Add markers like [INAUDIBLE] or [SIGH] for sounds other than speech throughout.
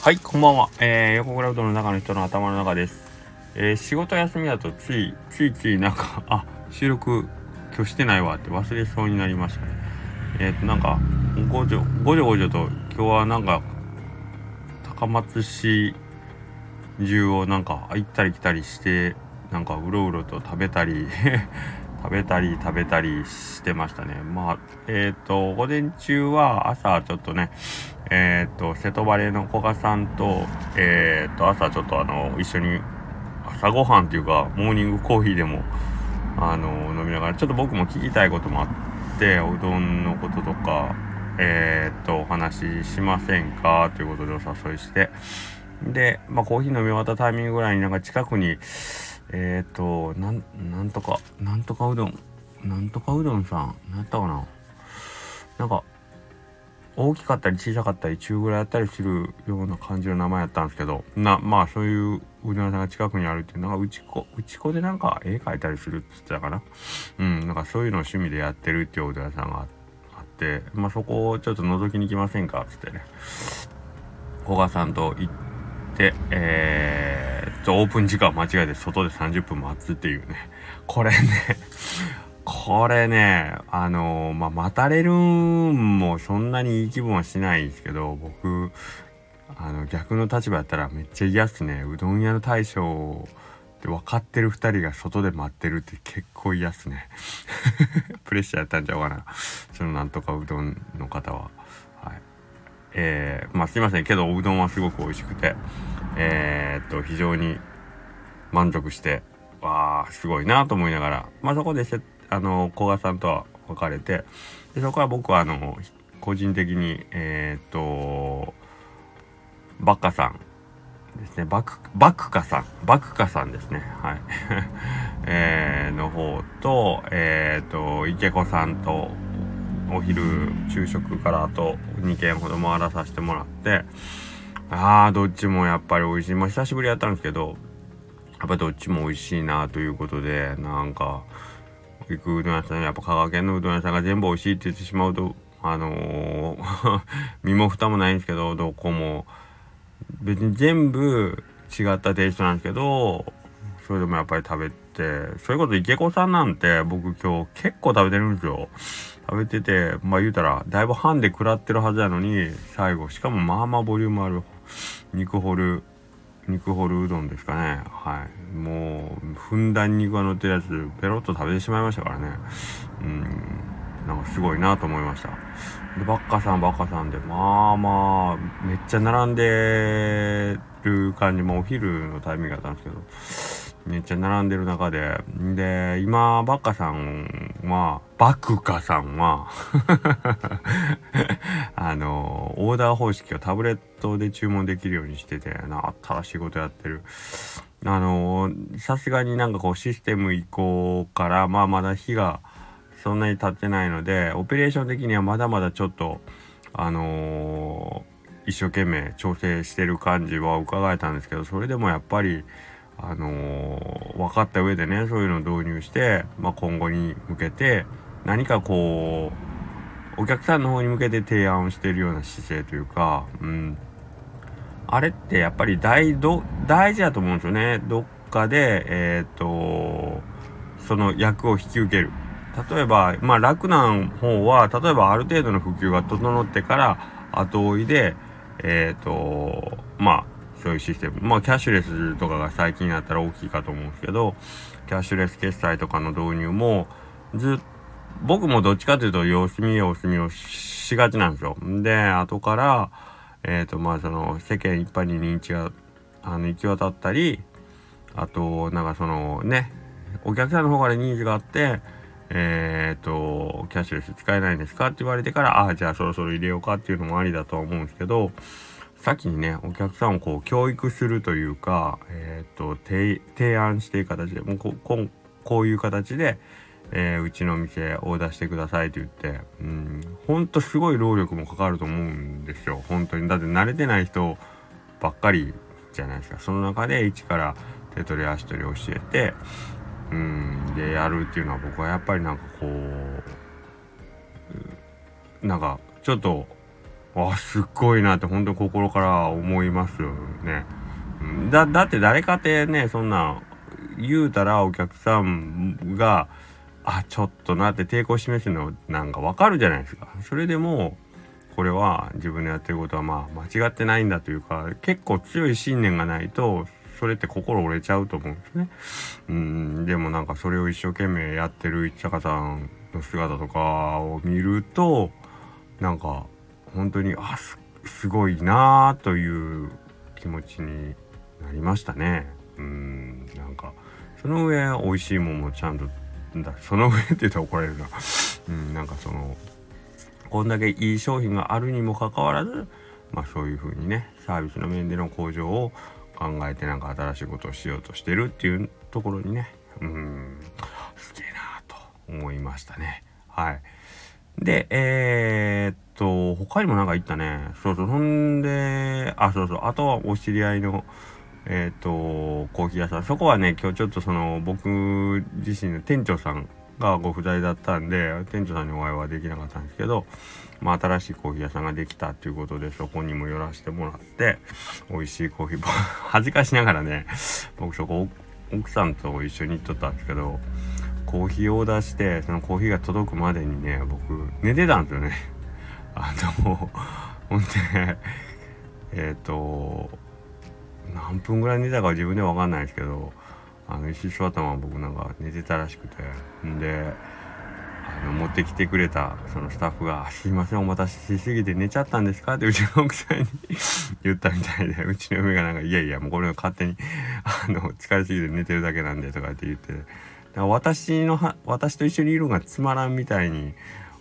はい、こんばんは。えー、横クラウドの中の人の頭の中です。えー、仕事休みだとつい、ついついなんか、[LAUGHS] あ、収録今日してないわって忘れそうになりましたね。えっ、ー、と、なんか、ごじょ、ごじょごじょと、今日はなんか、高松市中をなんか行ったり来たりして、なんかうろうろと食べたり食べたり食べたりしてましたね。まあ、えっ、ー、と、午前中は朝ちょっとね、えっ、ー、と、瀬戸バレーの古賀さんと、えっ、ー、と、朝ちょっとあの、一緒に朝ごはんっていうか、モーニングコーヒーでも、あの、飲みながら、ちょっと僕も聞きたいこともあって、おうどんのこととか、えっと、お話ししませんか？ということでお誘いして、で、まあ、コーヒー飲み終わったタイミングぐらいになんか近くに、えっ、ー、と、なん、なんとか、なんとかうどん、なんとかうどんさん、なんやったかな。なんか、大きかったり小さかったり中ぐらいやったりするような感じの名前やったんですけど、な、まあそういううどん屋さんが近くにあるっていう、なんかうち子、うち子でなんか絵描いたりするって言ってたかな。うん、なんかそういうのを趣味でやってるっていううどん屋さんがあって、まあそこをちょっと覗きに行きませんかっつってね。古賀さんと行って、えー、オープン時間間違えて外で30分待つっていうね。これねこれね、あのー、まあ、待たれるんもそんなにいい気分はしないですけど、僕、あの、逆の立場やったらめっちゃ嫌っすね。うどん屋の大将って分かってる2人が外で待ってるって結構嫌っすね。[LAUGHS] プレッシャーやったんちゃうかな。そのなんとかうどんの方は。はい。えー、まあすいませんけど、おうどんはすごく美味しくて、えー、っと、非常に満足して、わあ、すごいなと思いながら、まあそこでせ、あの、古賀さんとは別れて、でそこから僕はあの、個人的に、えー、っと、バッカさんですね、バク、バクカさん、バクカさんですね、はい。[LAUGHS] えー、の方と、えー、っと、池子さんと、お昼昼食からあと2軒ほど回らさせてもらって、ああ、どっちもやっぱり美味しい。まあ久しぶりやったんですけど、やっぱどっちも美味しいなということで、なんか、行くうどん屋さん、やっぱ香川県のうどん屋さんが全部美味しいって言ってしまうと、あのー、[LAUGHS] 身も蓋もないんですけど、どこも、別に全部違ったテイストなんですけど、それでもやっぱり食べて、それこそ池子さんなんて僕今日結構食べてるんですよ。食べてて、まあ言うたら、だいぶ半で食らってるはずなのに、最後、しかもまあまあボリュームある肉ホル肉ホルうどんですかね。はい。もうふんだん肉が乗ってるやつペロッと食べてしまいましたからね。うん。なんかすごいなと思いました。でバッカさんバッカさんでまあまあめっちゃ並んでる感じ。もお昼のタイミングだったんですけどめっちゃ並んでる中で。で今バッカさんはバクカさんはあのオーダー方式をタブレットで注文できるようにしててな新しいことやってる。あのさすがになんかこうシステム移行からまあまだ日がそんなに経ってないのでオペレーション的にはまだまだちょっとあのー、一生懸命調整してる感じは伺えたんですけどそれでもやっぱりあのー、分かった上でねそういうのを導入して、まあ、今後に向けて何かこうお客さんの方に向けて提案をしているような姿勢というか、うん、あれってやっぱり大ど大事だと思うんですよね。どっかでえっ、ー、とその役を引き受ける。例えばまあ楽な方は例えばある程度の普及が整ってから後追いでえっ、ー、とまあそういうシステム。まあ、キャッシュレスとかが最近やったら大きいかと思うんですけど、キャッシュレス決済とかの導入も、ず僕もどっちかというと様子見様子見をしがちなんですよ。で、後から、えっ、ー、と、まあ、その、世間一般に認知が、あの、行き渡ったり、あと、なんかその、ね、お客さんの方からニーズがあって、えっ、ー、と、キャッシュレス使えないんですかって言われてから、ああ、じゃあそろそろ入れようかっていうのもありだとは思うんですけど、先にねお客さんをこう教育するというか、えーと、提案していく形でもうこここういう形で、えー、うちの店オーダーしてくださいと言ってうんほんとすごい労力もかかると思うんですよ。本当に。だって慣れてない人ばっかりじゃないですか。その中で一から手取り足取り教えてうんでやるっていうのは僕はやっぱりなんかこうなんかちょっとあすっごいなって本当に心から思いますよね。だだって誰かってねそんな言うたらお客さんがあちょっとなって抵抗示すのなんかわかるじゃないですか。それでもこれは自分のやってることはまあ間違ってないんだというか結構強い信念がないとそれって心折れちゃうと思うんですね。うんでもなんかそれを一生懸命やってる市坂さんの姿とかを見るとなんか本当にあすごいなあという気持ちになりましたね。うんなんかその上美味しいもんもちゃんとだその上って言ったら怒られるな。[LAUGHS] うんなんかそのこんだけいい商品があるにもかかわらずまあそういう風にねサービスの面での向上を考えてなんか新しいことをしようとしてるっていうところにねうんすげえなと思いましたね。はい。で、えー、っと、他にもなんか言ったね。そうそう。ほんで、あ、そうそう。あとはお知り合いの、えー、と、コーヒー屋さん。そこはね、今日ちょっとその、僕自身の店長さんがご不在だったんで、店長さんにお会いはできなかったんですけど、まあ、新しいコーヒー屋さんができたっていうことで、そこにも寄らせてもらって、美味しいコーヒー、[LAUGHS] 恥ずかしながらね、僕そこ、奥さんと一緒に行っとったんですけど、コーヒーオーダーしてそのコーヒーが届くまでにね僕寝てたんですよねあのほんでえっ、ー、と何分ぐらい寝たか自分では分かんないですけどあの石座ったまま僕なんか寝てたらしくて。んであの持ってきてくれたそのスタッフが「すいませんお待たせしすぎて寝ちゃったんですか?」ってうちの奥さんに [LAUGHS] 言ったみたいでうちの嫁がなんか「いやいやもうこれは勝手にあの疲れすぎて寝てるだけなんで」とかって言って。私のは私と一緒にいるのがつまらんみたいに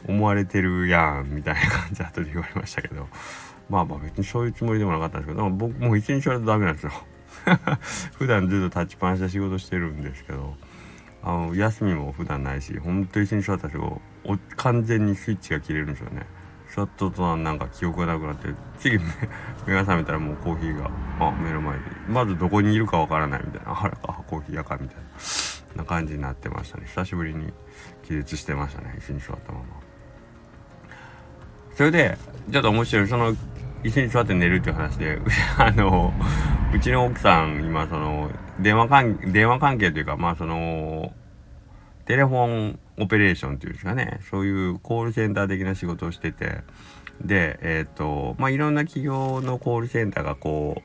思われてるやんみたいな感じだと言われましたけど。まあまあ別にそういうつもりでもなかったんですけど僕もう一日はダメなんですよ。[LAUGHS] 普段ずっと立ちっぱなしで仕事してるんですけどあの休みも普段ないし本当一日座ったら完全にスイッチが切れるんですよね。ちょっととなんか記憶がなくなって次目が覚めたらもうコーヒーがあ目の前で。まずどこにいるかわからないみたいな。あれあコーヒー屋かみたいな感じになってましたね。久しぶりに気絶してましたね椅子に座ったまま。それでちょっと面白いその椅子に座って寝るっていう話で [LAUGHS] あのうちの奥さん今その電話関電話関係というかまあそのテレフォンオペレーションっていうんですかね。そういうコールセンター的な仕事をしてて。でえっ、ー、とまあいろんな企業のコールセンターがこ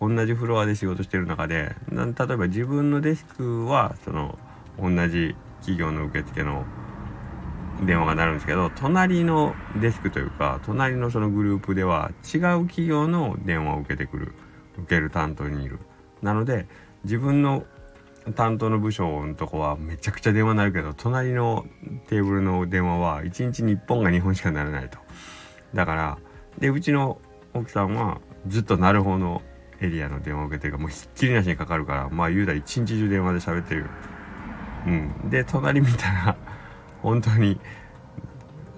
う同じフロアで仕事してる中で例えば自分のデスクはその同じ企業の受付の電話が鳴るんですけど隣のデスクというか隣のそのグループでは違う企業の電話を受けてくる。受ける担当にいる。なので自分の担当の部署のとこはめちゃくちゃ電話鳴るけど隣のテーブルの電話は1日に1本が2本しかならないと。だからでうちの奥さんはずっと鳴る方のエリアの電話を受けてるからもうひっきりなしにかかるからまあ言うたら一日中電話で喋ってる。うん。で隣見たら本当に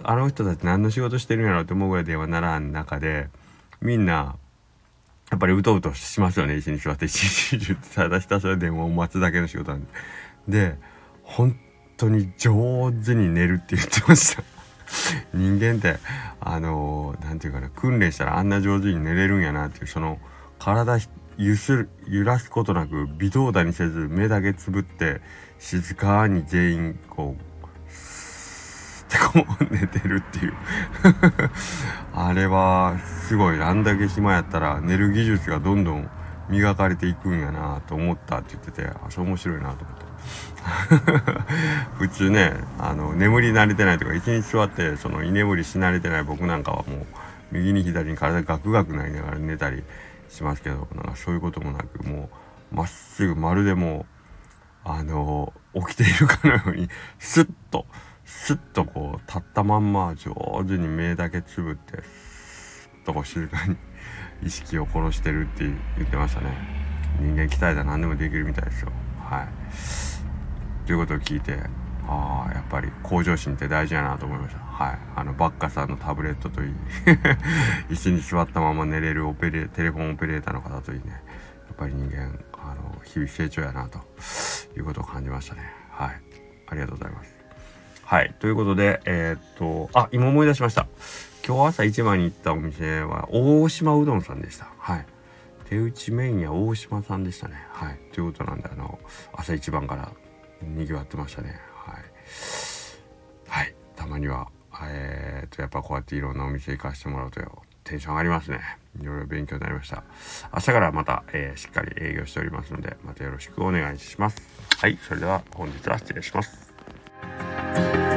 あの人たち何の仕事してるんやろうって思うぐらい電話ならん中でみんなやっぱりうとうとしますよね一緒に座って。一日中ただひたすら電話を待つだけの仕事なんで。で本当に上手に寝るって言ってました。人間ってあの何、て言うかな訓練したらあんな上手に寝れるんやなっていうその体ゆする揺らすことなく微動だにせず目だけつぶって静かに全員こうてこう寝てるっていう。[LAUGHS] あれはすごいあんだけ暇やったら寝る技術がどんどん磨かれていくんやなと思ったって言っててあそれ面白いなと思って [LAUGHS] 普通ねあの眠り慣れてないとか一日座ってその居眠りし慣れてない僕なんかはもう右に左に体ガクガクなりながら寝たりしますけどなんかそういうこともなくもうまっすぐまるでもうあの起きているかのようにスッとスッとこう立ったまんま上手に目だけつぶってスッとこう静かに意識を殺してるって言ってましたね。人間鍛えたら何でもできるみたいですよ。はい。ということを聞いてああやっぱり向上心って大事やなと思いました。はい。あのバッカさんのタブレットといい椅子に座ったまま寝れるオペレテレフォンオペレーターの方といいね。やっぱり人間あの日々成長やなということを感じましたね。はい。ありがとうございます。はい。ということでえー、っとあ今思い出しました。今日朝一番に行ったお店は大島うどんさんでした。はい。手打ちメインや大島さんでしたね。はい。ということなんであの朝一番からにぎわってましたね。はい。はい。たまにはえー、っとやっぱこうやっていろんなお店行かしてもらうとよ。テンション上がりますね。いろいろ勉強になりました。明日からまた、えー、しっかり営業しておりますのでまたよろしくお願いします。はい。それでは本日は失礼します。Bye.